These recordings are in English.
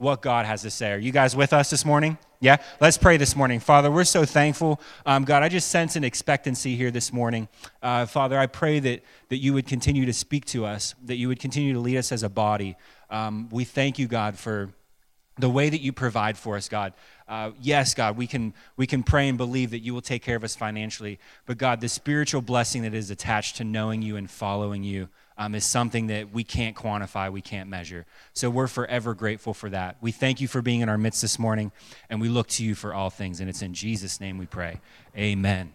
what God has to say. Are you guys with us this morning? Yeah? Let's pray this morning. Father, we're so thankful. Um, God, I just sense an expectancy here this morning. Uh, Father, I pray that, that you would continue to speak to us, that you would continue to lead us as a body. Um, we thank you, God, for the way that you provide for us, God. Uh, yes, God, we can, we can pray and believe that you will take care of us financially. But God, the spiritual blessing that is attached to knowing you and following you um, is something that we can't quantify, we can't measure. So we're forever grateful for that. We thank you for being in our midst this morning, and we look to you for all things. And it's in Jesus' name we pray. Amen.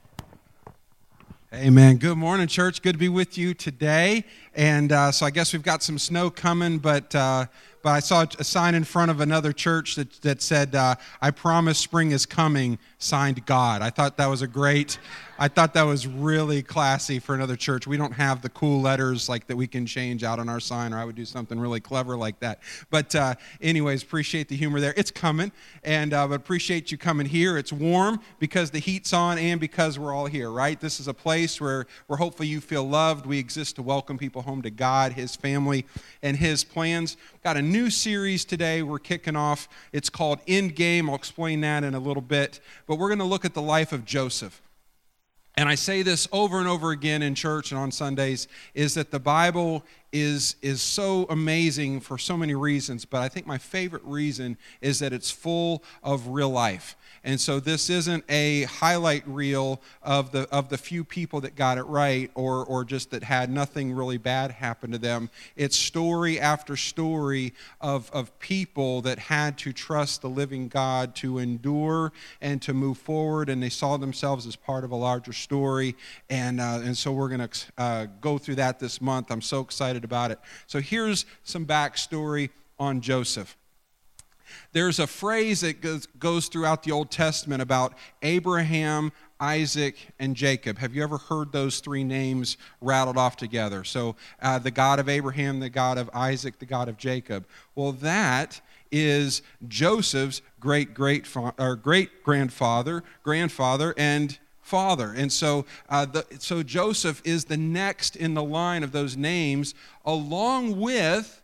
Amen. Good morning, church. Good to be with you today. And uh, so I guess we've got some snow coming, but uh, but I saw a sign in front of another church that, that said, uh, I promise spring is coming, signed God. I thought that was a great, I thought that was really classy for another church. We don't have the cool letters like that we can change out on our sign, or I would do something really clever like that. But, uh, anyways, appreciate the humor there. It's coming, and uh, but appreciate you coming here. It's warm because the heat's on and because we're all here, right? This is a place where, where hopefully you feel loved. We exist to welcome people home to God, His family, and His plans. Got a new series today we're kicking off. It's called End Game. I'll explain that in a little bit. But we're going to look at the life of Joseph. And I say this over and over again in church and on Sundays is that the Bible is, is so amazing for so many reasons, but I think my favorite reason is that it's full of real life. And so this isn't a highlight reel of the of the few people that got it right or or just that had nothing really bad happen to them. It's story after story of of people that had to trust the living God to endure and to move forward, and they saw themselves as part of a larger story. And uh, and so we're going to uh, go through that this month. I'm so excited about it. So here's some backstory on Joseph. There's a phrase that goes, throughout the Old Testament about Abraham, Isaac, and Jacob. Have you ever heard those three names rattled off together? So, uh, the God of Abraham, the God of Isaac, the God of Jacob. Well, that is Joseph's great great or great grandfather, grandfather, and father. And so, uh, the, so Joseph is the next in the line of those names, along with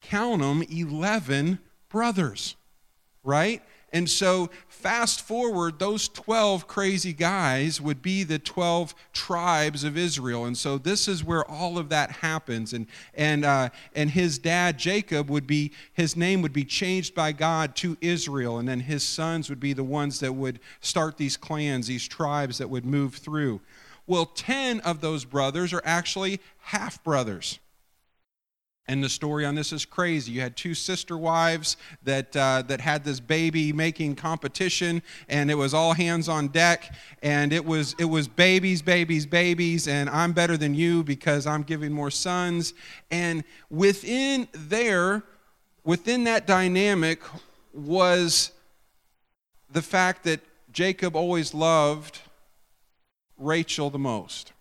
count them, 11 brothers, right? And so, fast forward, those 12 crazy guys would be the 12 tribes of Israel. And so, this is where all of that happens. And, and, uh, and his dad, Jacob, would be, his name would be changed by God to Israel. And then his sons would be the ones that would start these clans, these tribes that would move through. Well, 10 of those brothers are actually half brothers. And the story on this is crazy. You had two sister wives that, uh, that had this baby making competition, and it was all hands on deck. And it was, it was babies, babies, babies, and I'm better than you because I'm giving more sons. And within there, within that dynamic, was the fact that Jacob always loved Rachel the most.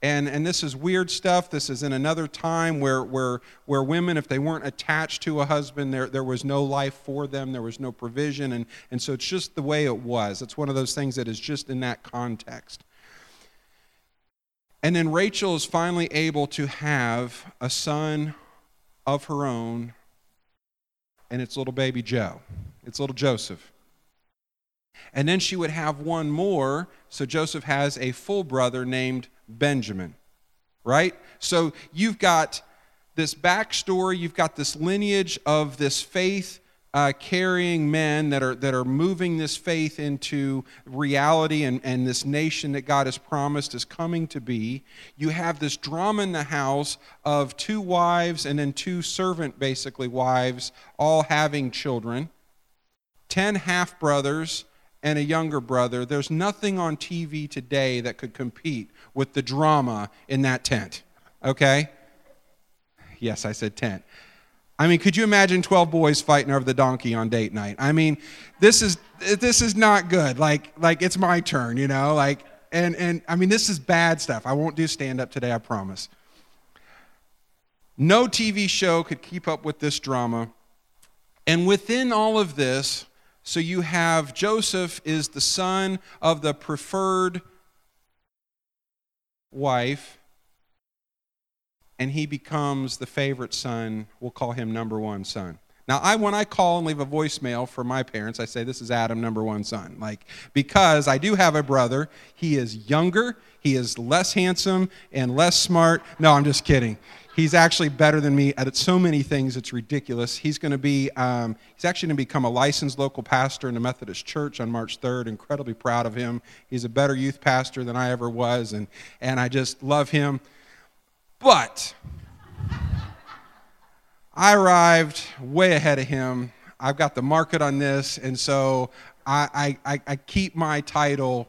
And, and this is weird stuff. This is in another time where, where, where women, if they weren't attached to a husband, there, there was no life for them, there was no provision. And, and so it's just the way it was. It's one of those things that is just in that context. And then Rachel is finally able to have a son of her own, and it's little baby Joe. It's little Joseph. And then she would have one more. So Joseph has a full brother named Benjamin, right? So you've got this backstory, you've got this lineage of this faith uh, carrying men that are, that are moving this faith into reality and, and this nation that God has promised is coming to be. You have this drama in the house of two wives and then two servant, basically, wives, all having children, 10 half brothers, and a younger brother. There's nothing on TV today that could compete with the drama in that tent. Okay? Yes, I said tent. I mean, could you imagine 12 boys fighting over the donkey on date night? I mean, this is this is not good. Like like it's my turn, you know? Like and and I mean, this is bad stuff. I won't do stand up today, I promise. No TV show could keep up with this drama. And within all of this, so you have Joseph is the son of the preferred wife, and he becomes the favorite son. We'll call him number one son. Now, I when I call and leave a voicemail for my parents, I say this is Adam, number one son. Like because I do have a brother. He is younger, he is less handsome and less smart. No, I'm just kidding. He's actually better than me at so many things, it's ridiculous. He's going to be, um, he's actually going to become a licensed local pastor in the Methodist Church on March 3rd. Incredibly proud of him. He's a better youth pastor than I ever was, and, and I just love him. But I arrived way ahead of him. I've got the market on this, and so I, I, I keep my title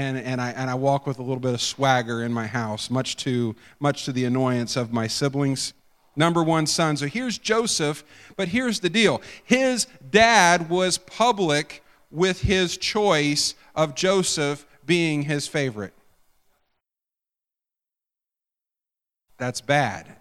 and, and, I, and I walk with a little bit of swagger in my house, much to, much to the annoyance of my siblings. Number one son. So here's Joseph, but here's the deal his dad was public with his choice of Joseph being his favorite. That's bad.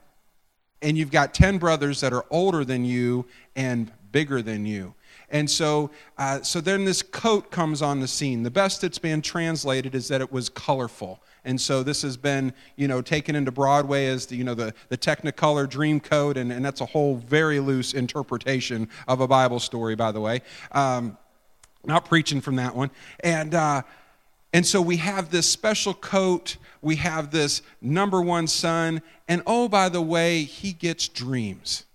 And you've got 10 brothers that are older than you and bigger than you. And so, uh, so then this coat comes on the scene. The best it's been translated is that it was colorful. And so this has been, you know, taken into Broadway as the, you know, the, the Technicolor dream coat, and, and that's a whole very loose interpretation of a Bible story, by the way. Um, not preaching from that one. And, uh, and so we have this special coat, we have this number one son, and oh, by the way, he gets dreams.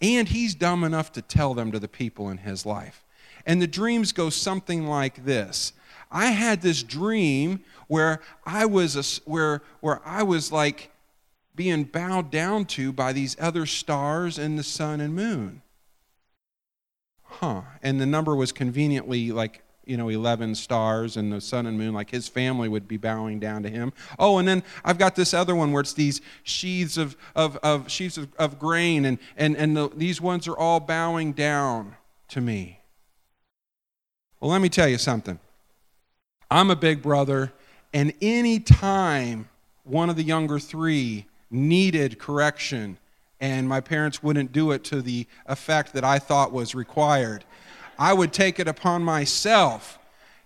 And he's dumb enough to tell them to the people in his life. And the dreams go something like this. I had this dream where I was a, where where I was like being bowed down to by these other stars and the sun and moon. Huh. And the number was conveniently like you know 11 stars and the sun and moon like his family would be bowing down to him. Oh and then i've got this other one where it's these sheaths of, of, of sheaths of, of grain and, and, and the, these ones are all bowing down to me. Well let me tell you something. I'm a big brother and any time one of the younger three needed correction and my parents wouldn't do it to the effect that i thought was required I would take it upon myself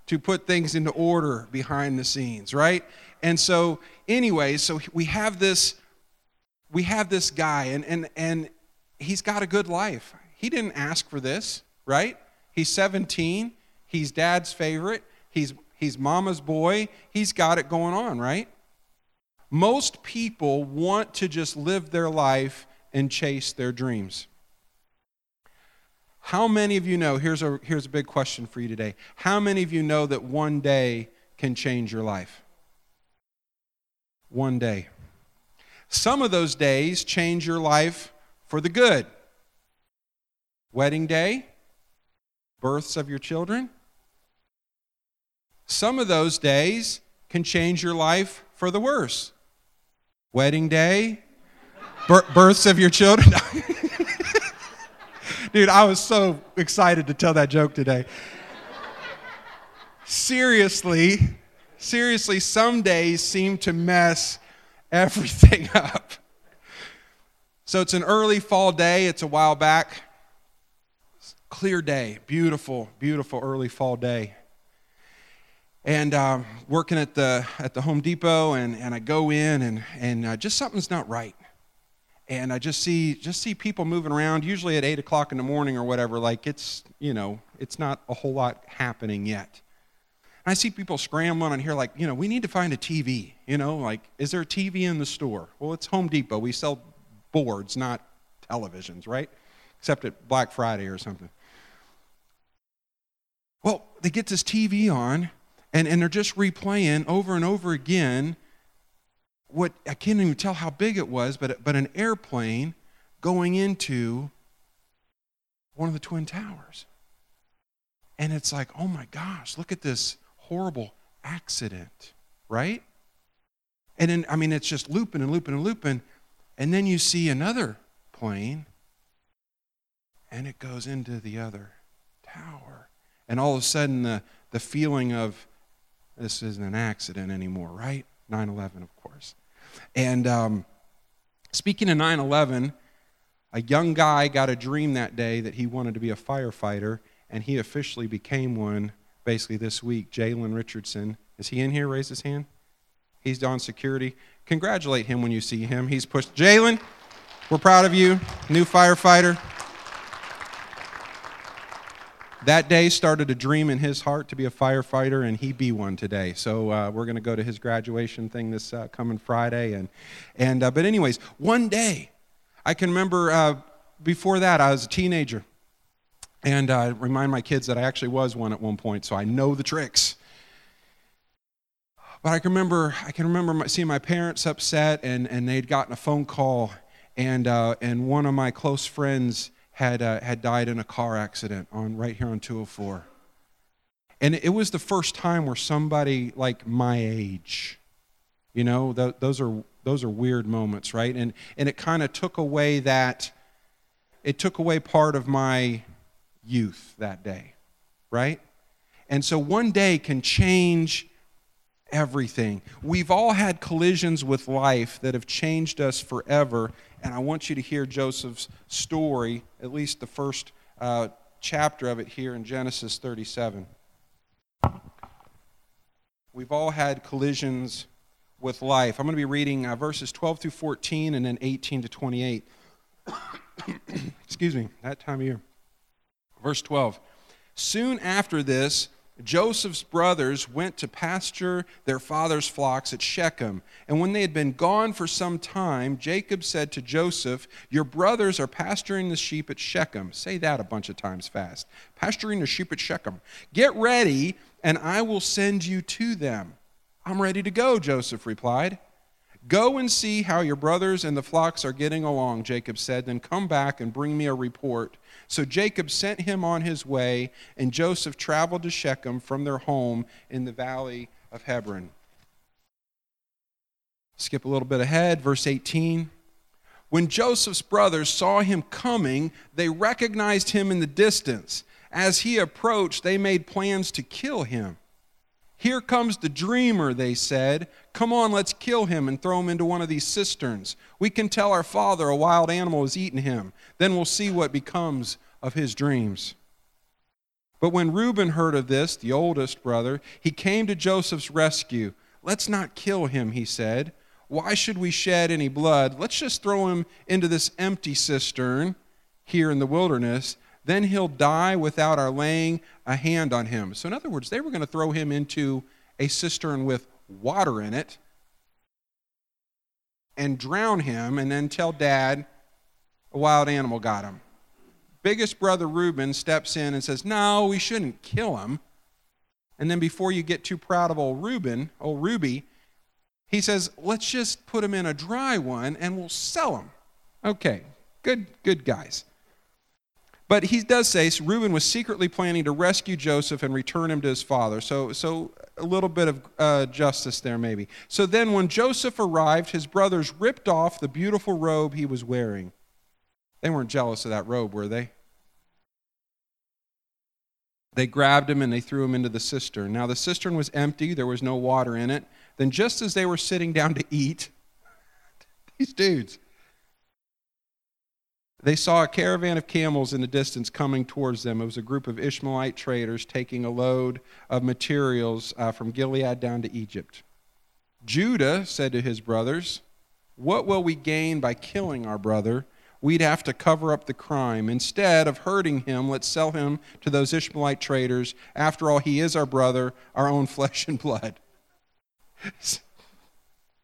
to put things into order behind the scenes, right? And so, anyway, so we have this, we have this guy, and and and he's got a good life. He didn't ask for this, right? He's 17. He's dad's favorite. He's he's mama's boy. He's got it going on, right? Most people want to just live their life and chase their dreams. How many of you know? Here's a, here's a big question for you today. How many of you know that one day can change your life? One day. Some of those days change your life for the good. Wedding day, births of your children. Some of those days can change your life for the worse. Wedding day, births of your children. Dude, I was so excited to tell that joke today. seriously, seriously, some days seem to mess everything up. So it's an early fall day, it's a while back. Clear day, beautiful, beautiful early fall day. And um, working at the, at the Home Depot, and, and I go in, and, and uh, just something's not right and I just see just see people moving around. Usually at eight o'clock in the morning or whatever. Like it's you know it's not a whole lot happening yet. And I see people scrambling on here like you know we need to find a TV. You know like is there a TV in the store? Well, it's Home Depot. We sell boards, not televisions, right? Except at Black Friday or something. Well, they get this TV on, and, and they're just replaying over and over again what I can't even tell how big it was, but, but an airplane going into one of the Twin Towers. And it's like, oh my gosh, look at this horrible accident, right? And then, I mean, it's just looping and looping and looping. And then you see another plane, and it goes into the other tower. And all of a sudden, the, the feeling of this isn't an accident anymore, right? 9 11, of course. And um, speaking of 9 11, a young guy got a dream that day that he wanted to be a firefighter, and he officially became one basically this week. Jalen Richardson. Is he in here? Raise his hand. He's on security. Congratulate him when you see him. He's pushed. Jalen, we're proud of you, new firefighter. That day started a dream in his heart to be a firefighter, and he be one today. So uh, we're going to go to his graduation thing this uh, coming Friday. And, and, uh, but, anyways, one day, I can remember uh, before that, I was a teenager. And I uh, remind my kids that I actually was one at one point, so I know the tricks. But I can remember, I can remember seeing my parents upset, and, and they'd gotten a phone call, and, uh, and one of my close friends had, uh, had died in a car accident on, right here on 204. And it was the first time where somebody like my age, you know, th- those, are, those are weird moments, right? And, and it kind of took away that, it took away part of my youth that day, right? And so one day can change everything. We've all had collisions with life that have changed us forever, and I want you to hear Joseph's story, at least the first uh, chapter of it here in Genesis 37. We've all had collisions with life. I'm going to be reading uh, verses 12 through 14 and then 18 to 28. Excuse me, that time of year. Verse 12. Soon after this, Joseph's brothers went to pasture their father's flocks at Shechem. And when they had been gone for some time, Jacob said to Joseph, Your brothers are pasturing the sheep at Shechem. Say that a bunch of times fast. Pasturing the sheep at Shechem. Get ready, and I will send you to them. I'm ready to go, Joseph replied. Go and see how your brothers and the flocks are getting along, Jacob said, then come back and bring me a report. So Jacob sent him on his way, and Joseph traveled to Shechem from their home in the valley of Hebron. Skip a little bit ahead, verse 18. When Joseph's brothers saw him coming, they recognized him in the distance. As he approached, they made plans to kill him. Here comes the dreamer, they said. Come on, let's kill him and throw him into one of these cisterns. We can tell our father a wild animal has eaten him. Then we'll see what becomes of his dreams. But when Reuben heard of this, the oldest brother, he came to Joseph's rescue. Let's not kill him, he said. Why should we shed any blood? Let's just throw him into this empty cistern here in the wilderness then he'll die without our laying a hand on him. So, in other words, they were going to throw him into a cistern with water in it and drown him and then tell dad a wild animal got him. Biggest brother Reuben steps in and says, No, we shouldn't kill him. And then before you get too proud of old Reuben, old Ruby, he says, Let's just put him in a dry one and we'll sell him. Okay, good, good guys. But he does say Reuben was secretly planning to rescue Joseph and return him to his father. So, so a little bit of uh, justice there, maybe. So then, when Joseph arrived, his brothers ripped off the beautiful robe he was wearing. They weren't jealous of that robe, were they? They grabbed him and they threw him into the cistern. Now, the cistern was empty, there was no water in it. Then, just as they were sitting down to eat, these dudes, they saw a caravan of camels in the distance coming towards them. It was a group of Ishmaelite traders taking a load of materials uh, from Gilead down to Egypt. Judah said to his brothers, What will we gain by killing our brother? We'd have to cover up the crime. Instead of hurting him, let's sell him to those Ishmaelite traders. After all, he is our brother, our own flesh and blood.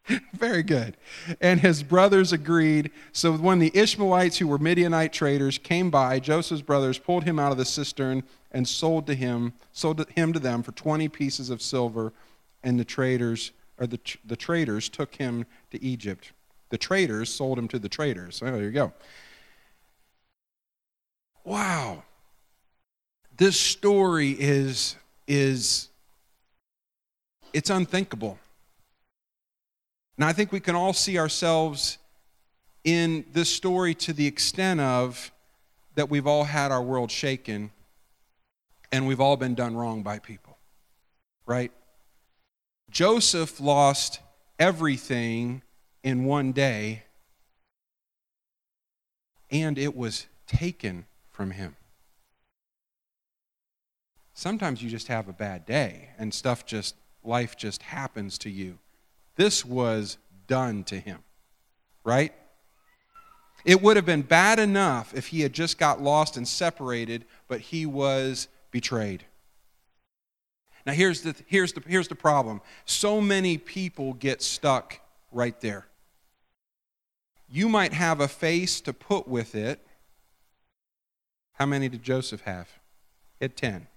Very good. And his brothers agreed. So when the Ishmaelites, who were Midianite traders, came by, Joseph's brothers pulled him out of the cistern and sold to him, sold him to them for 20 pieces of silver. And the traders, or the, the traders took him to Egypt. The traders sold him to the traders. There you go. Wow. This story is, is it's unthinkable. And I think we can all see ourselves in this story to the extent of that we've all had our world shaken and we've all been done wrong by people, right? Joseph lost everything in one day and it was taken from him. Sometimes you just have a bad day and stuff just, life just happens to you. This was done to him, right? It would have been bad enough if he had just got lost and separated, but he was betrayed. Now, here's the, here's, the, here's the problem so many people get stuck right there. You might have a face to put with it. How many did Joseph have? He had 10.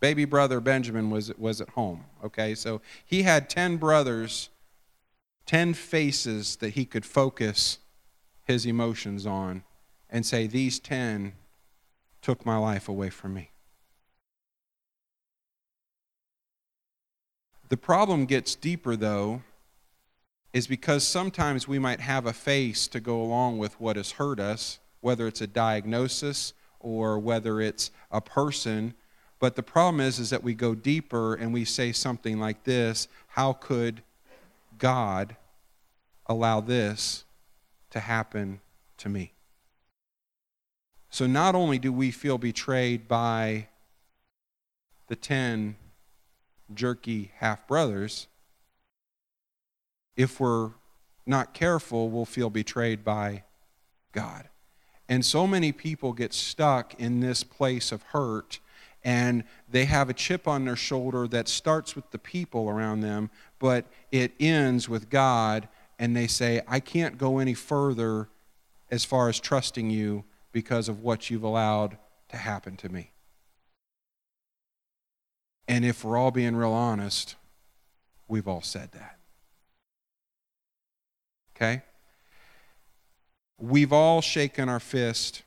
Baby brother Benjamin was, was at home. Okay, so he had 10 brothers, 10 faces that he could focus his emotions on and say, These 10 took my life away from me. The problem gets deeper, though, is because sometimes we might have a face to go along with what has hurt us, whether it's a diagnosis or whether it's a person. But the problem is, is that we go deeper and we say something like this How could God allow this to happen to me? So not only do we feel betrayed by the 10 jerky half brothers, if we're not careful, we'll feel betrayed by God. And so many people get stuck in this place of hurt, and they have a chip on their shoulder that starts with the people around them, but it ends with God, and they say, I can't go any further as far as trusting you because of what you've allowed to happen to me. And if we're all being real honest, we've all said that. Okay? We've all shaken our fist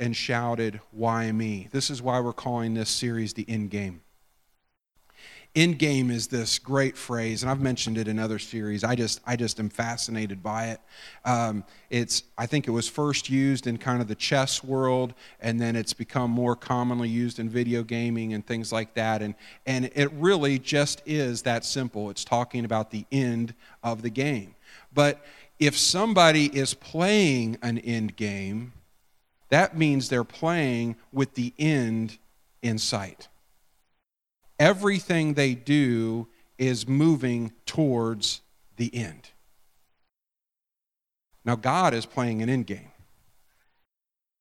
and shouted, Why me? This is why we're calling this series the End Game. End game is this great phrase, and I've mentioned it in other series. I just, I just am fascinated by it. Um, it's, I think it was first used in kind of the chess world, and then it's become more commonly used in video gaming and things like that. And, and it really just is that simple. It's talking about the end of the game. But if somebody is playing an end game, that means they're playing with the end in sight everything they do is moving towards the end. Now, God is playing an end game.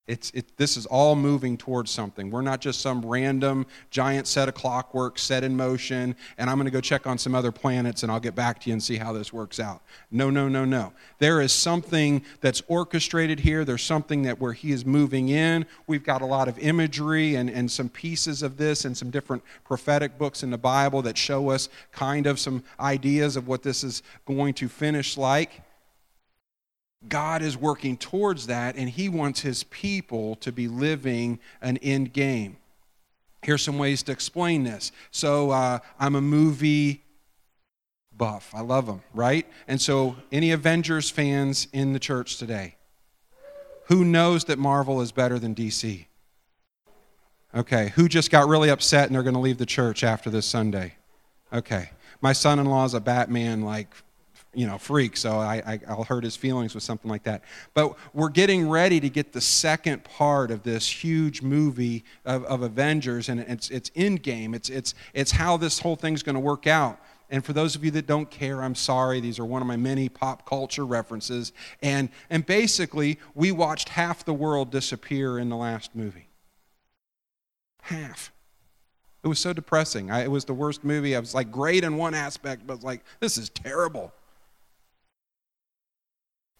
It's, it, this is all moving towards something. We're not just some random giant set of clockwork set in motion, and I'm going to go check on some other planets and I'll get back to you and see how this works out. No, no, no, no. There is something that's orchestrated here. There's something that where He is moving in. We've got a lot of imagery and, and some pieces of this and some different prophetic books in the Bible that show us kind of some ideas of what this is going to finish like. God is working towards that, and He wants His people to be living an end game. Here's some ways to explain this. So, uh, I'm a movie buff. I love them, right? And so, any Avengers fans in the church today? Who knows that Marvel is better than DC? Okay, who just got really upset and they're going to leave the church after this Sunday? Okay, my son in law is a Batman like you know, freak, so I, I, will hurt his feelings with something like that. But we're getting ready to get the second part of this huge movie of, of Avengers, and it's, it's Endgame. It's, it's, it's how this whole thing's going to work out. And for those of you that don't care, I'm sorry. These are one of my many pop culture references. And, and basically, we watched half the world disappear in the last movie. Half. It was so depressing. I, it was the worst movie. I was like great in one aspect, but like, this is terrible.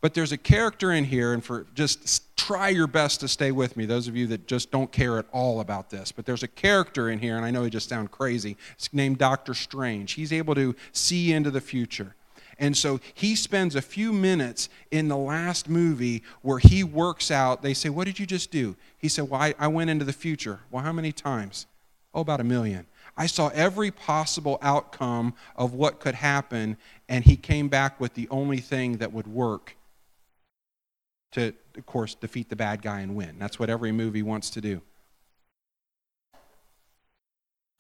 But there's a character in here, and for just try your best to stay with me, those of you that just don't care at all about this. But there's a character in here, and I know he just sounds crazy. It's named Doctor Strange. He's able to see into the future. And so he spends a few minutes in the last movie where he works out. They say, What did you just do? He said, Well, I, I went into the future. Well, how many times? Oh, about a million. I saw every possible outcome of what could happen, and he came back with the only thing that would work to, of course, defeat the bad guy and win. That's what every movie wants to do.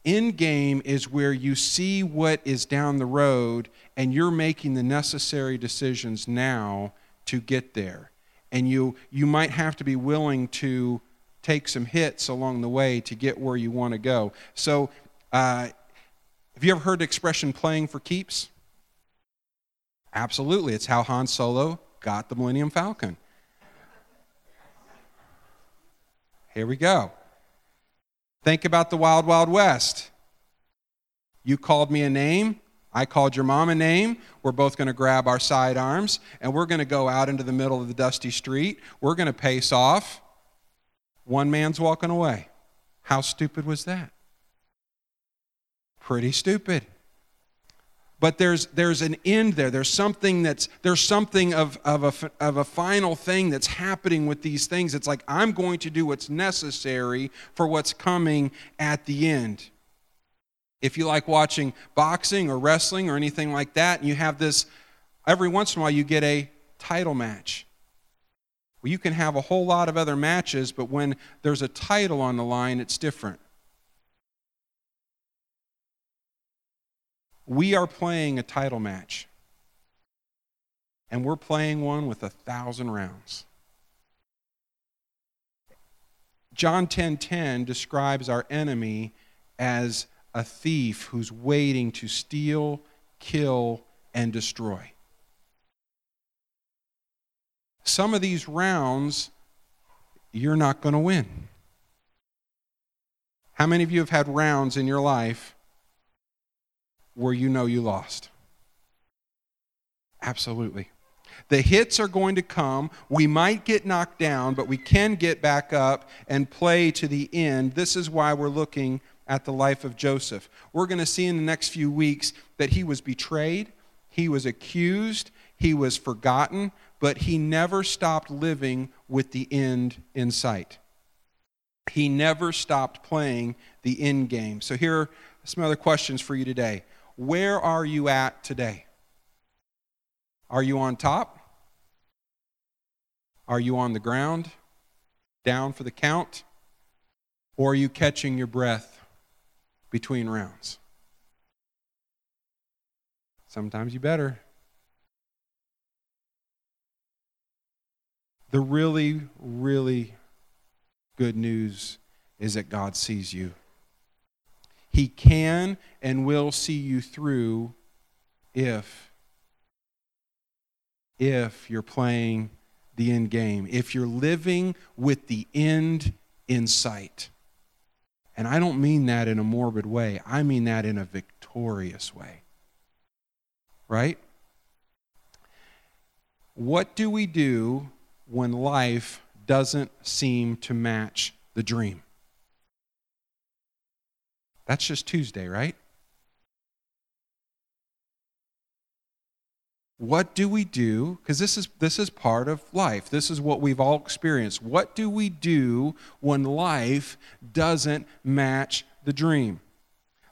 End game is where you see what is down the road and you're making the necessary decisions now to get there. And you, you might have to be willing to take some hits along the way to get where you want to go. So, uh, have you ever heard the expression playing for keeps? Absolutely. It's how Han Solo got the Millennium Falcon. Here we go. Think about the Wild Wild West. You called me a name. I called your mom a name. We're both going to grab our sidearms and we're going to go out into the middle of the dusty street. We're going to pace off. One man's walking away. How stupid was that? Pretty stupid. But there's, there's an end there. There's something that's there's something of, of, a, of a final thing that's happening with these things. It's like I'm going to do what's necessary for what's coming at the end. If you like watching boxing or wrestling or anything like that, and you have this, every once in a while you get a title match. Well, you can have a whole lot of other matches, but when there's a title on the line, it's different. We are playing a title match, and we're playing one with a thousand rounds. John 10:10 10, 10 describes our enemy as a thief who's waiting to steal, kill, and destroy. Some of these rounds, you're not going to win. How many of you have had rounds in your life where you know you lost? Absolutely. The hits are going to come. We might get knocked down, but we can get back up and play to the end. This is why we're looking at the life of Joseph. We're going to see in the next few weeks that he was betrayed, he was accused, he was forgotten, but he never stopped living with the end in sight. He never stopped playing the end game. So, here are some other questions for you today. Where are you at today? Are you on top? Are you on the ground? Down for the count? Or are you catching your breath between rounds. Sometimes you better. The really, really good news is that God sees you. He can and will see you through if if you're playing the end game, if you're living with the end in sight. And I don't mean that in a morbid way, I mean that in a victorious way. Right? What do we do when life doesn't seem to match the dream? That's just Tuesday, right? what do we do because this is this is part of life. This is what we've all experienced. What do we do when life doesn't match the dream?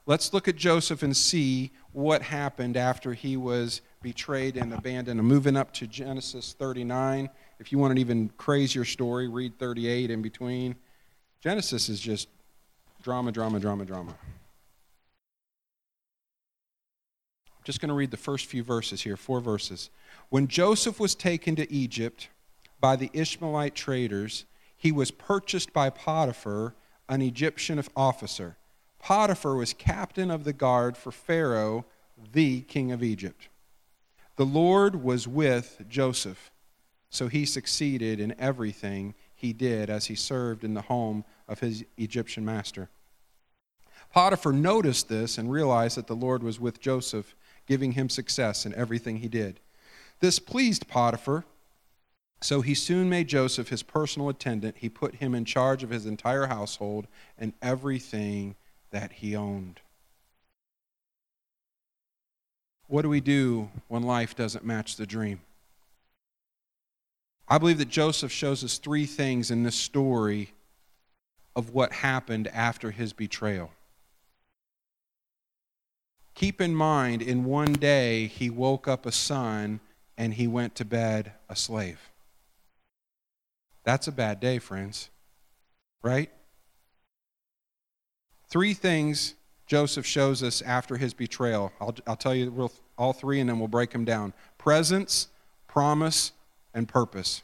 Let's look at joseph and see what happened after he was betrayed and abandoned. And moving up to genesis 39 if you want an even crazier story read 38 in between. Genesis is just drama drama drama drama I'm just going to read the first few verses here, four verses. When Joseph was taken to Egypt by the Ishmaelite traders, he was purchased by Potiphar, an Egyptian officer. Potiphar was captain of the guard for Pharaoh, the king of Egypt. The Lord was with Joseph, so he succeeded in everything he did as he served in the home of his Egyptian master. Potiphar noticed this and realized that the Lord was with Joseph giving him success in everything he did. This pleased Potiphar, so he soon made Joseph his personal attendant. He put him in charge of his entire household and everything that he owned. What do we do when life doesn't match the dream? I believe that Joseph shows us three things in this story of what happened after his betrayal. Keep in mind, in one day, he woke up a son and he went to bed a slave. That's a bad day, friends. Right? Three things Joseph shows us after his betrayal. I'll, I'll tell you all three and then we'll break them down presence, promise, and purpose.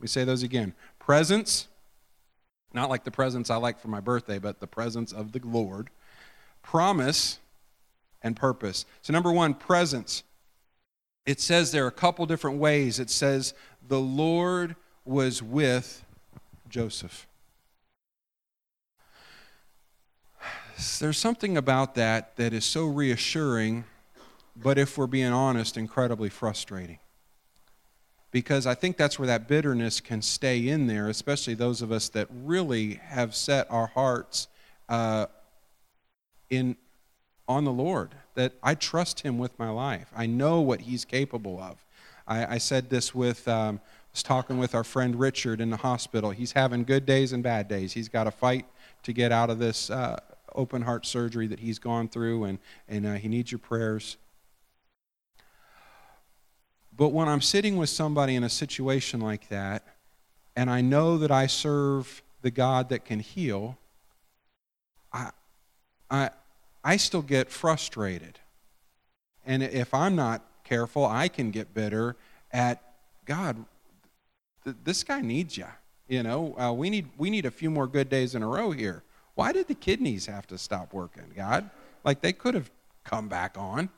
We say those again presence, not like the presents I like for my birthday, but the presence of the Lord. Promise, and purpose. So, number one, presence. It says there are a couple different ways. It says, the Lord was with Joseph. there's something about that that is so reassuring, but if we're being honest, incredibly frustrating. Because I think that's where that bitterness can stay in there, especially those of us that really have set our hearts uh, in on the Lord. That I trust Him with my life. I know what He's capable of. I, I said this with. Um, was talking with our friend Richard in the hospital. He's having good days and bad days. He's got to fight to get out of this uh, open heart surgery that he's gone through, and, and uh, he needs your prayers. But when I'm sitting with somebody in a situation like that, and I know that I serve the God that can heal, I, I, I still get frustrated. And if I'm not careful, I can get bitter at God, th- this guy needs you. You know, uh, we, need, we need a few more good days in a row here. Why did the kidneys have to stop working, God? Like they could have come back on,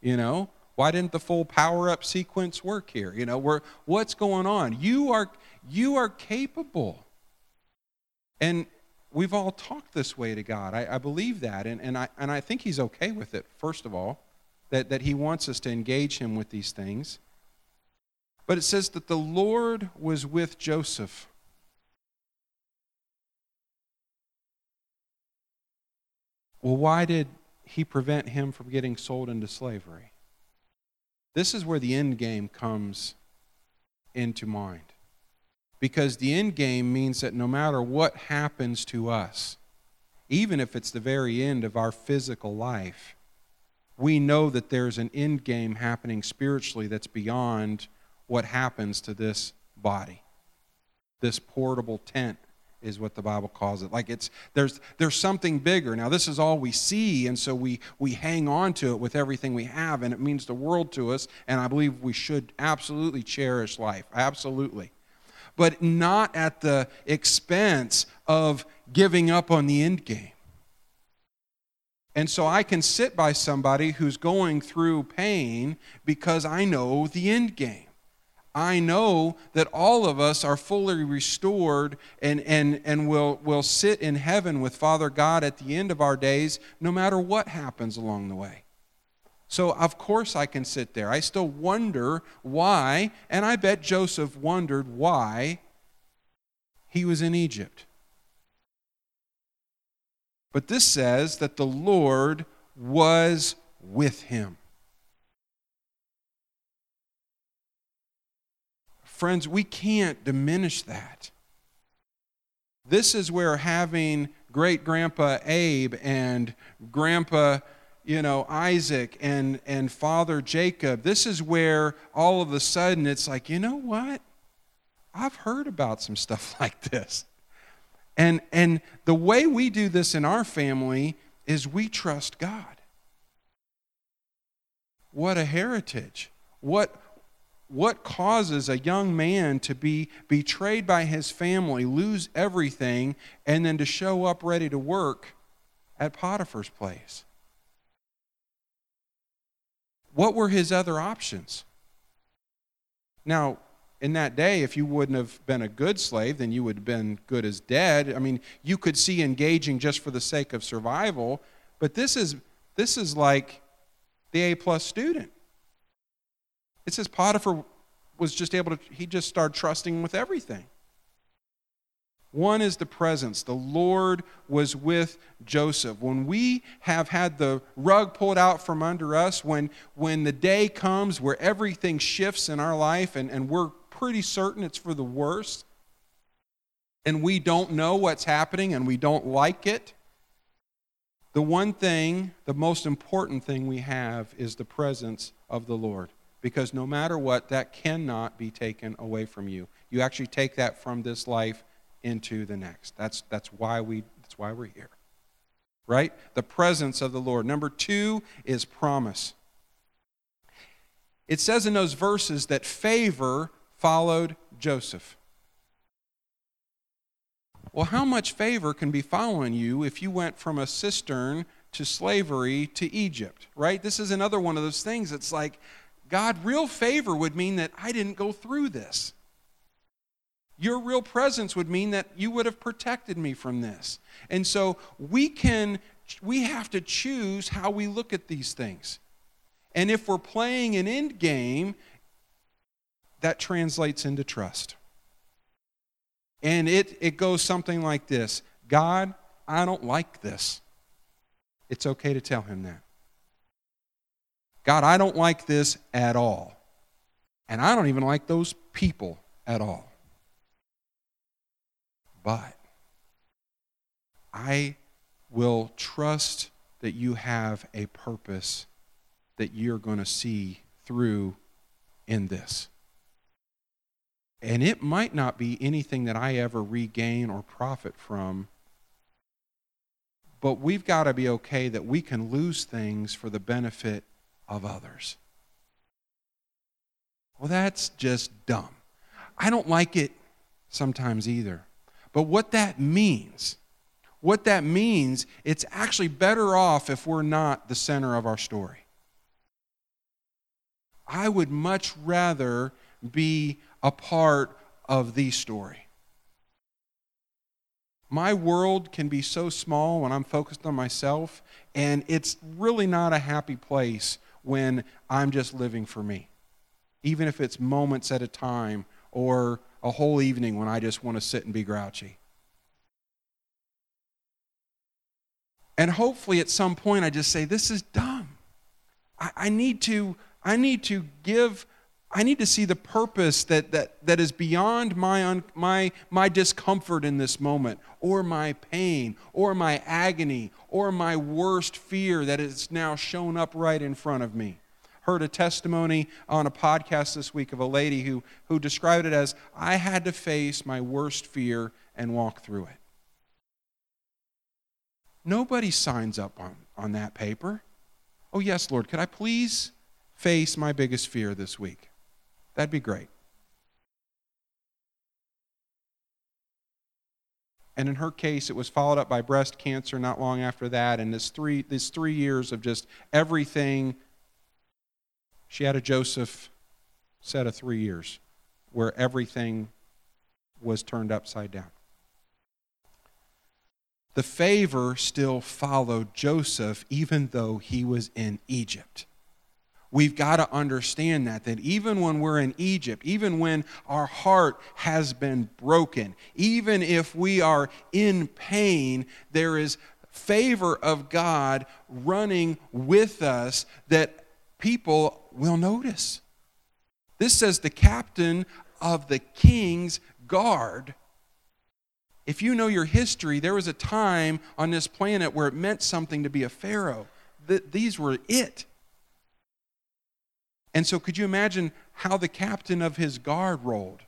you know? Why didn't the full power up sequence work here? You know, we're, what's going on? You are, you are capable. And we've all talked this way to God. I, I believe that. And, and, I, and I think He's okay with it, first of all, that, that He wants us to engage Him with these things. But it says that the Lord was with Joseph. Well, why did he prevent him from getting sold into slavery? This is where the end game comes into mind. Because the end game means that no matter what happens to us, even if it's the very end of our physical life, we know that there's an end game happening spiritually that's beyond what happens to this body, this portable tent is what the Bible calls it. Like it's there's there's something bigger. Now this is all we see, and so we we hang on to it with everything we have, and it means the world to us. And I believe we should absolutely cherish life, absolutely, but not at the expense of giving up on the end game. And so I can sit by somebody who's going through pain because I know the end game. I know that all of us are fully restored and, and, and will, will sit in heaven with Father God at the end of our days, no matter what happens along the way. So, of course, I can sit there. I still wonder why, and I bet Joseph wondered why he was in Egypt. But this says that the Lord was with him. Friends, we can't diminish that. This is where having great grandpa Abe and grandpa, you know, Isaac and, and father Jacob, this is where all of a sudden it's like, you know what? I've heard about some stuff like this. And, and the way we do this in our family is we trust God. What a heritage. What, what causes a young man to be betrayed by his family, lose everything, and then to show up ready to work at Potiphar's place? What were his other options? Now, in that day, if you wouldn't have been a good slave, then you would have been good as dead. I mean, you could see engaging just for the sake of survival, but this is this is like the A plus student. It says Potiphar was just able to, he just started trusting with everything. One is the presence. The Lord was with Joseph. When we have had the rug pulled out from under us, when, when the day comes where everything shifts in our life and, and we're pretty certain it's for the worst, and we don't know what's happening and we don't like it, the one thing, the most important thing we have is the presence of the Lord because no matter what, that cannot be taken away from you. You actually take that from this life into the next. That's, that's, why, we, that's why we're here. Right? The presence of the Lord. Number two is promise. It says in those verses that favor followed Joseph. Well, how much favor can be following you if you went from a cistern to slavery to Egypt, right? This is another one of those things. It's like, God, real favor would mean that I didn't go through this. Your real presence would mean that you would have protected me from this. And so we can we have to choose how we look at these things. And if we're playing an end game, that translates into trust. And it, it goes something like this God, I don't like this. It's okay to tell him that. God, I don't like this at all. And I don't even like those people at all. But I will trust that you have a purpose that you're going to see through in this. And it might not be anything that I ever regain or profit from, but we've got to be okay that we can lose things for the benefit of others. Well, that's just dumb. I don't like it sometimes either. But what that means, what that means, it's actually better off if we're not the center of our story. I would much rather be a part of the story. My world can be so small when I'm focused on myself, and it's really not a happy place when I'm just living for me, even if it's moments at a time or a whole evening when I just want to sit and be grouchy. And hopefully at some point I just say, This is dumb. I, I need to, I need to give I need to see the purpose that, that, that is beyond my, un, my, my discomfort in this moment, or my pain, or my agony, or my worst fear that is now shown up right in front of me. Heard a testimony on a podcast this week of a lady who, who described it as I had to face my worst fear and walk through it. Nobody signs up on, on that paper. Oh, yes, Lord, could I please face my biggest fear this week? That'd be great. And in her case, it was followed up by breast cancer not long after that. And this three, this three years of just everything. She had a Joseph set of three years where everything was turned upside down. The favor still followed Joseph even though he was in Egypt we've got to understand that that even when we're in Egypt, even when our heart has been broken, even if we are in pain, there is favor of God running with us that people will notice. This says the captain of the king's guard. If you know your history, there was a time on this planet where it meant something to be a pharaoh. These were it. And so, could you imagine how the captain of his guard rolled?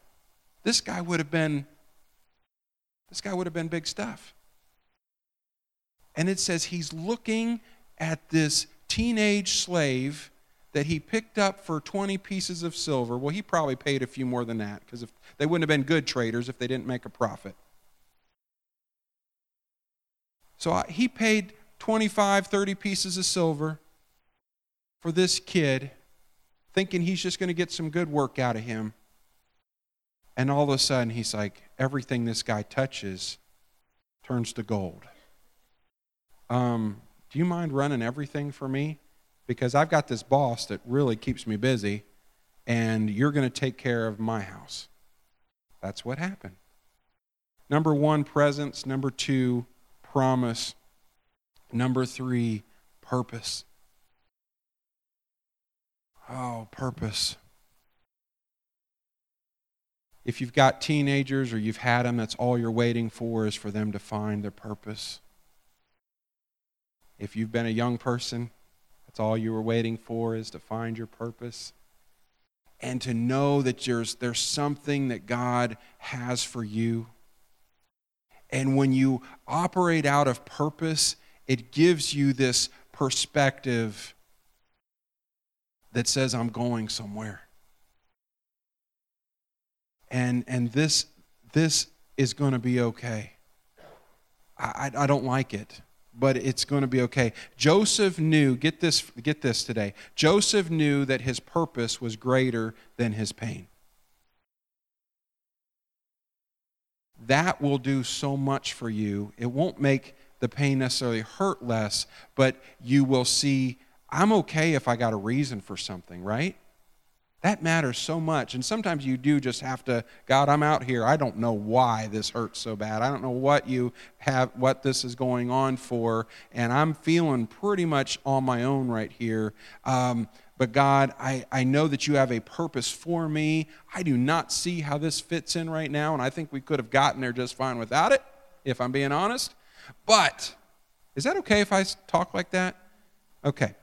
This guy would have been, this guy would have been big stuff. And it says he's looking at this teenage slave that he picked up for 20 pieces of silver. Well, he probably paid a few more than that because if they wouldn't have been good traders if they didn't make a profit. So uh, he paid 25, 30 pieces of silver for this kid thinking he's just going to get some good work out of him. And all of a sudden, he's like, everything this guy touches turns to gold. Um, do you mind running everything for me? Because I've got this boss that really keeps me busy, and you're going to take care of my house. That's what happened. Number one, presence. Number two, promise. Number three, purpose. Oh, purpose. If you've got teenagers or you've had them, that's all you're waiting for is for them to find their purpose. If you've been a young person, that's all you were waiting for is to find your purpose. And to know that there's, there's something that God has for you. And when you operate out of purpose, it gives you this perspective that says, I'm going somewhere. And, and this, this is going to be okay. I, I, I don't like it, but it's going to be okay. Joseph knew, get this, get this today. Joseph knew that his purpose was greater than his pain. That will do so much for you. It won't make the pain necessarily hurt less, but you will see I'm okay if I got a reason for something, right? That matters so much. And sometimes you do just have to, God, I'm out here. I don't know why this hurts so bad. I don't know what you have, what this is going on for. And I'm feeling pretty much on my own right here. Um, but God, I, I know that you have a purpose for me. I do not see how this fits in right now. And I think we could have gotten there just fine without it, if I'm being honest. But is that okay if I talk like that? Okay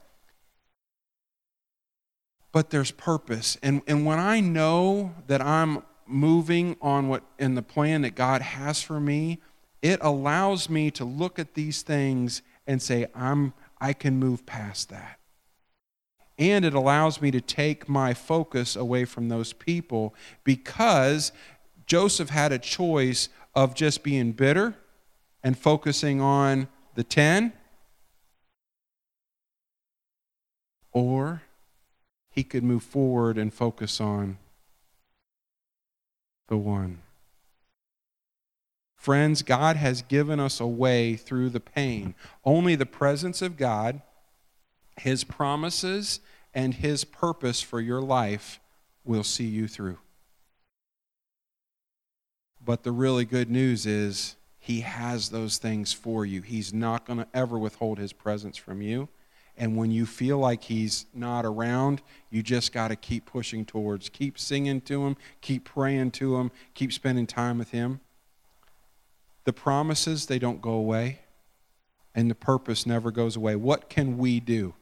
but there's purpose. And, and when I know that I'm moving on what in the plan that God has for me, it allows me to look at these things and say, I'm, I can move past that. And it allows me to take my focus away from those people because Joseph had a choice of just being bitter and focusing on the 10 or he could move forward and focus on the one. Friends, God has given us a way through the pain. Only the presence of God, His promises, and His purpose for your life will see you through. But the really good news is He has those things for you. He's not going to ever withhold His presence from you. And when you feel like he's not around, you just got to keep pushing towards. Keep singing to him, keep praying to him, keep spending time with him. The promises, they don't go away, and the purpose never goes away. What can we do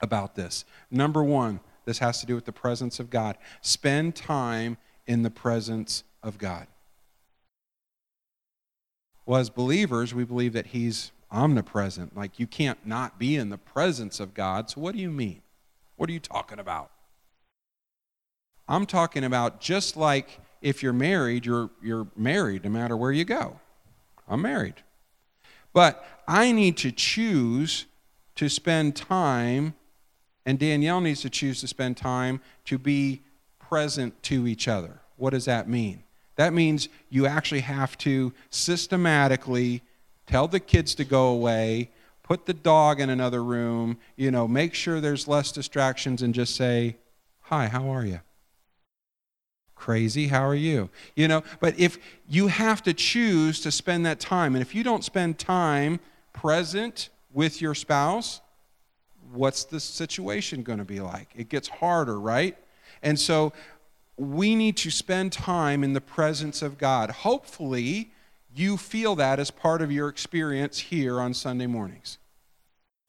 about this? Number one, this has to do with the presence of God. Spend time in the presence of God. Well, as believers, we believe that he's omnipresent. Like you can't not be in the presence of God. So, what do you mean? What are you talking about? I'm talking about just like if you're married, you're, you're married no matter where you go. I'm married. But I need to choose to spend time, and Danielle needs to choose to spend time to be present to each other. What does that mean? That means you actually have to systematically tell the kids to go away, put the dog in another room, you know, make sure there's less distractions and just say, Hi, how are you? Crazy, how are you? You know, but if you have to choose to spend that time, and if you don't spend time present with your spouse, what's the situation going to be like? It gets harder, right? And so we need to spend time in the presence of God. Hopefully, you feel that as part of your experience here on Sunday mornings.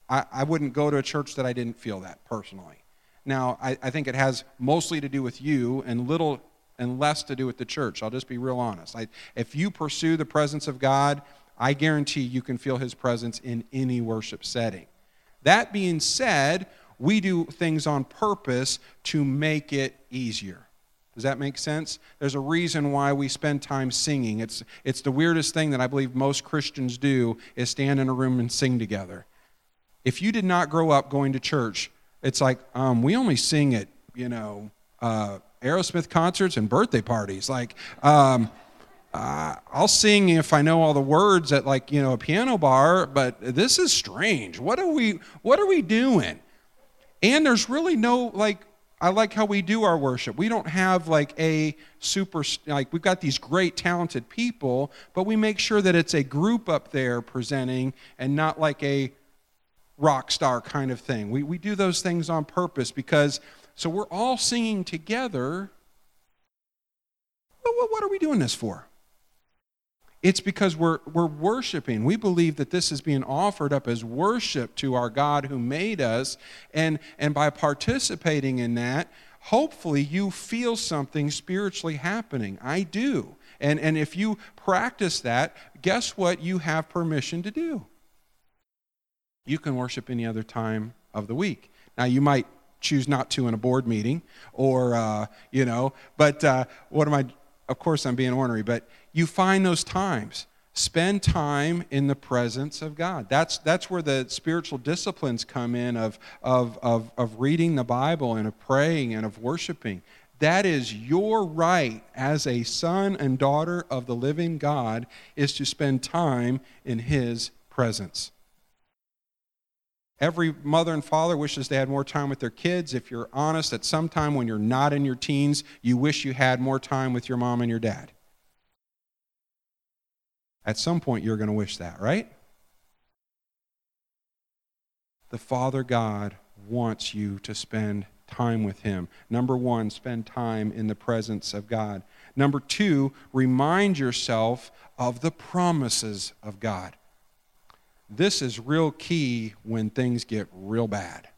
I, I wouldn't go to a church that I didn't feel that personally. Now, I, I think it has mostly to do with you and little and less to do with the church. I'll just be real honest. I, if you pursue the presence of God, I guarantee you can feel his presence in any worship setting. That being said, we do things on purpose to make it easier. Does that make sense? There's a reason why we spend time singing. It's, it's the weirdest thing that I believe most Christians do is stand in a room and sing together. If you did not grow up going to church, it's like um, we only sing at, you know, uh, Aerosmith concerts and birthday parties. Like, um, uh, I'll sing if I know all the words at like, you know, a piano bar, but this is strange. What are we, what are we doing? And there's really no like I like how we do our worship. We don't have like a super, like, we've got these great, talented people, but we make sure that it's a group up there presenting and not like a rock star kind of thing. We, we do those things on purpose because, so we're all singing together. What, what are we doing this for? It's because we're, we're worshiping. We believe that this is being offered up as worship to our God who made us. And, and by participating in that, hopefully you feel something spiritually happening. I do. And, and if you practice that, guess what you have permission to do? You can worship any other time of the week. Now, you might choose not to in a board meeting or, uh, you know, but uh, what am I, of course, I'm being ornery, but you find those times. Spend time in the presence of God. That's, that's where the spiritual disciplines come in of, of, of, of reading the Bible and of praying and of worshiping. That is your right as a son and daughter of the living God is to spend time in his presence. Every mother and father wishes they had more time with their kids. If you're honest, at some time when you're not in your teens, you wish you had more time with your mom and your dad. At some point, you're going to wish that, right? The Father God wants you to spend time with Him. Number one, spend time in the presence of God. Number two, remind yourself of the promises of God. This is real key when things get real bad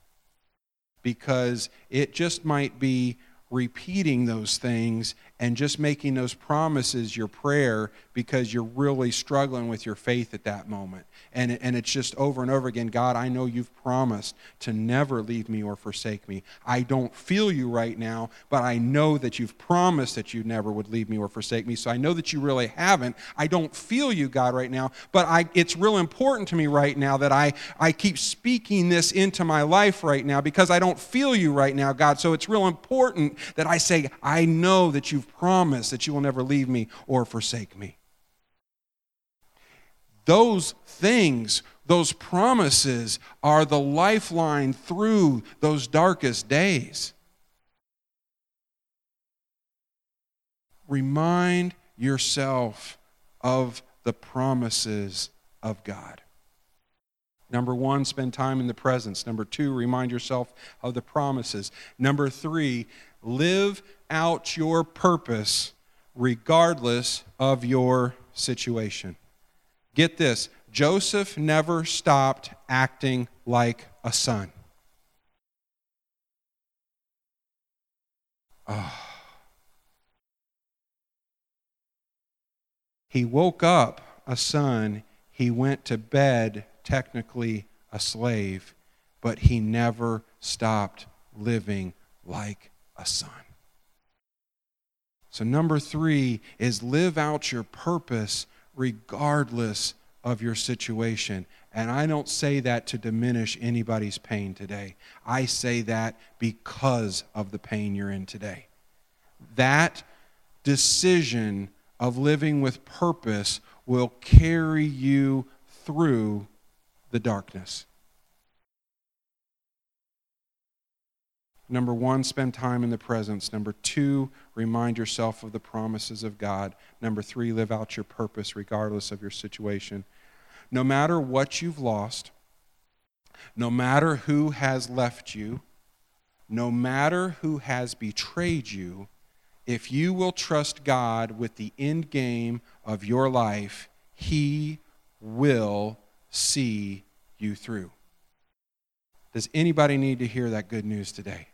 because it just might be repeating those things and just making those promises your prayer because you're really struggling with your faith at that moment. And, and it's just over and over again God, I know you've promised to never leave me or forsake me. I don't feel you right now, but I know that you've promised that you never would leave me or forsake me. So I know that you really haven't. I don't feel you, God, right now, but I, it's real important to me right now that I, I keep speaking this into my life right now because I don't feel you right now, God. So it's real important that I say, I know that you've promise that you will never leave me or forsake me. Those things, those promises, are the lifeline through those darkest days. Remind yourself of the promises of God. Number one, spend time in the presence. Number two, remind yourself of the promises. Number three, live out your purpose regardless of your situation. Get this Joseph never stopped acting like a son. Oh. He woke up a son, he went to bed technically a slave, but he never stopped living like a son. So, number three is live out your purpose regardless of your situation. And I don't say that to diminish anybody's pain today. I say that because of the pain you're in today. That decision of living with purpose will carry you through the darkness. Number one, spend time in the presence. Number two, remind yourself of the promises of God. Number three, live out your purpose regardless of your situation. No matter what you've lost, no matter who has left you, no matter who has betrayed you, if you will trust God with the end game of your life, He will see you through. Does anybody need to hear that good news today?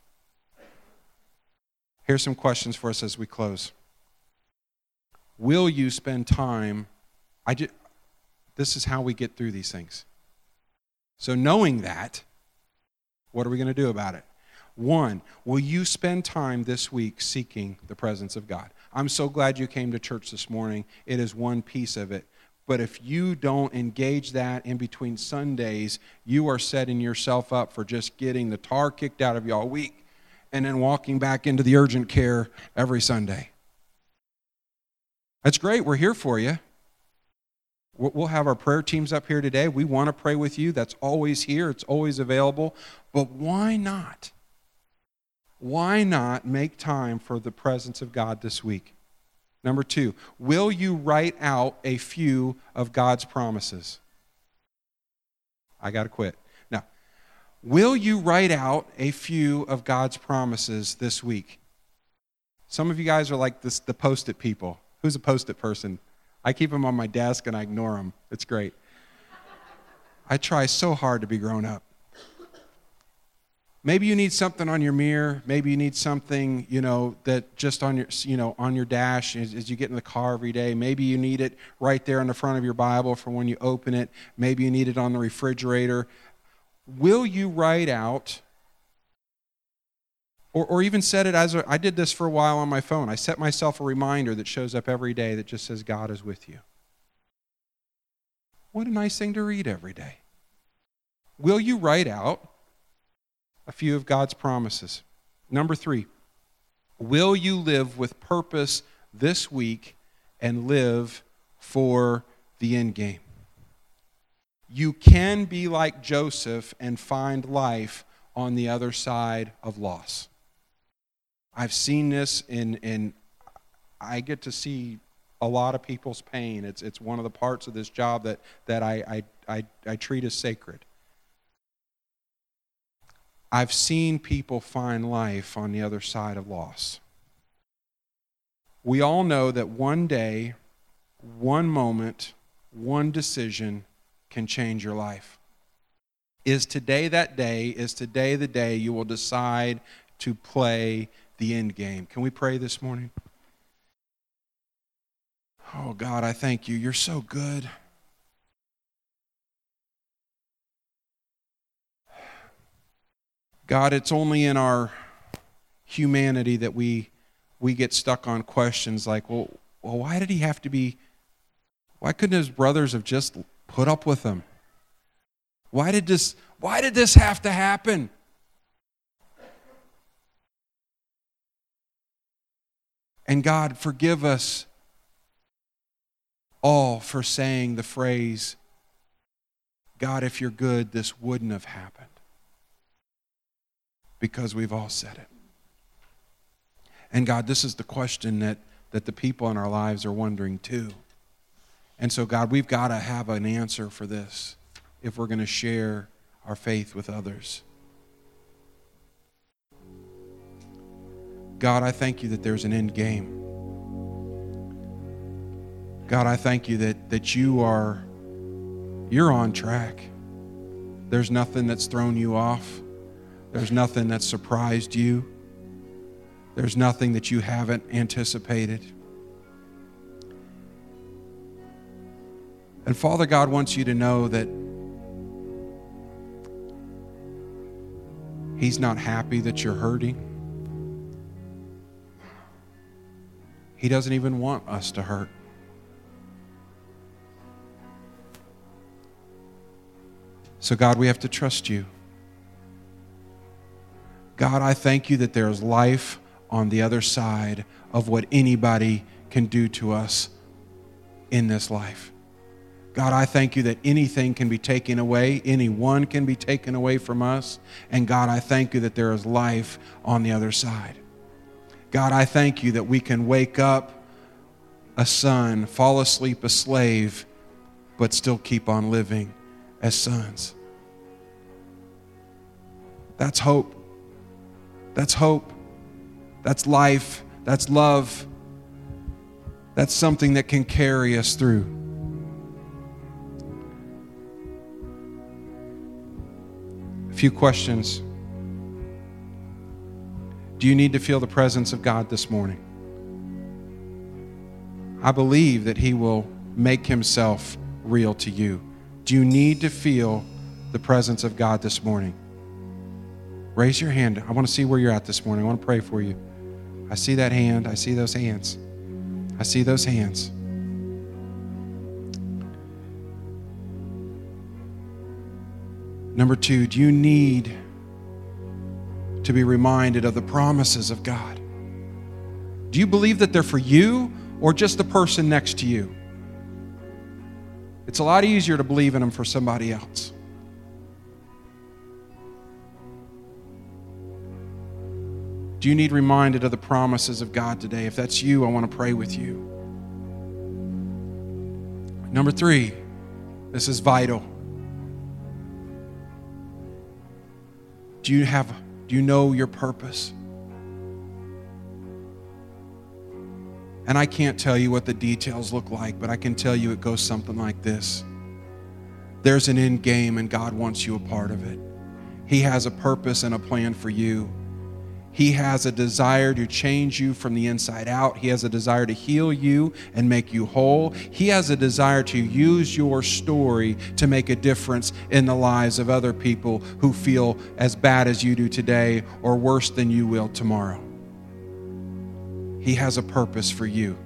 Here's some questions for us as we close. Will you spend time? I just, this is how we get through these things. So, knowing that, what are we going to do about it? One, will you spend time this week seeking the presence of God? I'm so glad you came to church this morning. It is one piece of it. But if you don't engage that in between Sundays, you are setting yourself up for just getting the tar kicked out of you all week and then walking back into the urgent care every Sunday. That's great. We're here for you. We'll have our prayer teams up here today. We want to pray with you. That's always here, it's always available. But why not? Why not make time for the presence of God this week? Number two, will you write out a few of God's promises? I got to quit. Will you write out a few of God's promises this week? Some of you guys are like this, the post it people. Who's a post it person? I keep them on my desk and I ignore them. It's great. I try so hard to be grown up. Maybe you need something on your mirror. Maybe you need something, you know, that just on your, you know, on your dash as, as, you get in the car every day. Maybe you need it right there on the front of your Bible for when you open it. Maybe you need it on the refrigerator will you write out or, or even set it as a, I did this for a while on my phone. I set myself a reminder that shows up every day that just says, God is with you. What a nice thing to read every day. Will you write out a few of God's promises? Number three, Will you live with purpose this week and live for the end game? You can be like Joseph and find life on the other side of loss. I've seen this in, in I get to see a lot of people's pain. It's, it's one of the parts of this job that, that I, I, I, I treat as sacred. I've seen people find life on the other side of loss. We all know that one day, one moment, one decision can change your life. Is today that day? Is today the day you will decide to play the end game? Can we pray this morning? Oh, God, I thank you. You're so good. God, it's only in our humanity that we, we get stuck on questions like, well, well, why did he have to be, why couldn't his brothers have just put up with them. Why did this, why did this have to happen? And God, forgive us all for saying the phrase, God, if you're good, this wouldn't have happened because we've all said it. And God, this is the question that, that the people in our lives are wondering too. And so, God, we've got to have an answer for this if we're going to share our faith with others. God, I thank you that there's an end game. God, I thank you that, that you are you're on track. There's nothing that's thrown you off. There's nothing that surprised you. There's nothing that you haven't anticipated. And Father God wants you to know that He's not happy that you're hurting. He doesn't even want us to hurt. So, God, we have to trust you. God, I thank you that there is life on the other side of what anybody can do to us in this life. God, I thank you that anything can be taken away, anyone can be taken away from us. And God, I thank you that there is life on the other side. God, I thank you that we can wake up a son, fall asleep a slave, but still keep on living as sons. That's hope. That's hope. That's life. That's love. That's something that can carry us through. Few questions. Do you need to feel the presence of God this morning? I believe that He will make Himself real to you. Do you need to feel the presence of God this morning? Raise your hand. I want to see where you're at this morning. I want to pray for you. I see that hand. I see those hands. I see those hands. Number two, do you need to be reminded of the promises of God? Do you believe that they're for you or just the person next to you? It's a lot easier to believe in them for somebody else. Do you need reminded of the promises of God today? If that's you, I want to pray with you. Number three, this is vital. Do you have do you know your purpose? And I can't tell you what the details look like, but I can tell you it goes something like this. There's an end game and God wants you a part of it. He has a purpose and a plan for you. He has a desire to change you from the inside out. He has a desire to heal you and make you whole. He has a desire to use your story to make a difference in the lives of other people who feel as bad as you do today or worse than you will tomorrow. He has a purpose for you.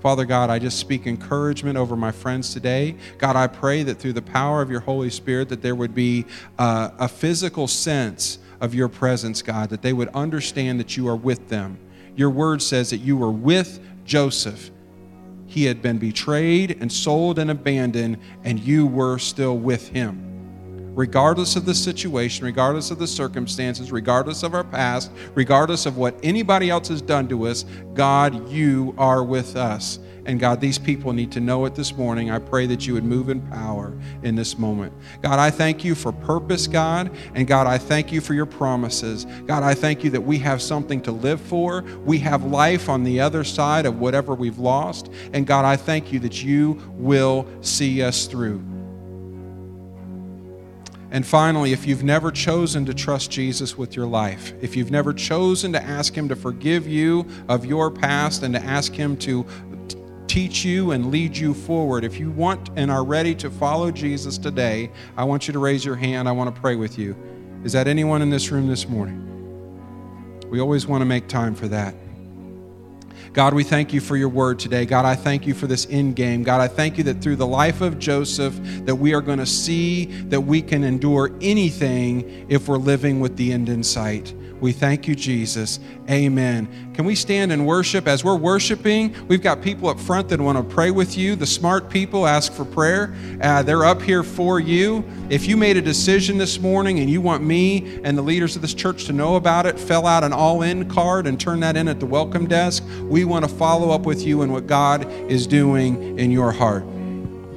Father God, I just speak encouragement over my friends today. God, I pray that through the power of your Holy Spirit that there would be uh, a physical sense of your presence, God, that they would understand that you are with them. Your word says that you were with Joseph. He had been betrayed and sold and abandoned, and you were still with him regardless of the situation, regardless of the circumstances, regardless of our past, regardless of what anybody else has done to us, God, you are with us. And God, these people need to know it this morning. I pray that you would move in power in this moment. God, I thank you for purpose, God. And God, I thank you for your promises. God, I thank you that we have something to live for. We have life on the other side of whatever we've lost. And God, I thank you that you will see us through. And finally, if you've never chosen to trust Jesus with your life, if you've never chosen to ask Him to forgive you of your past and to ask Him to teach you and lead you forward. If you want and are ready to follow Jesus today, I want you to raise your hand. I want to pray with you. Is that anyone in this room this morning? We always want to make time for that. God, we thank you for your word today. God, I thank you for this end game. God, I thank you that through the life of Joseph that we are going to see that we can endure anything if we're living with the end in sight. We thank you, Jesus. Amen. Can we stand and worship? As we're worshiping, we've got people up front that want to pray with you. The smart people ask for prayer. Uh, they're up here for you. If you made a decision this morning and you want me and the leaders of this church to know about it, fill out an all in card and turn that in at the welcome desk. We want to follow up with you and what God is doing in your heart.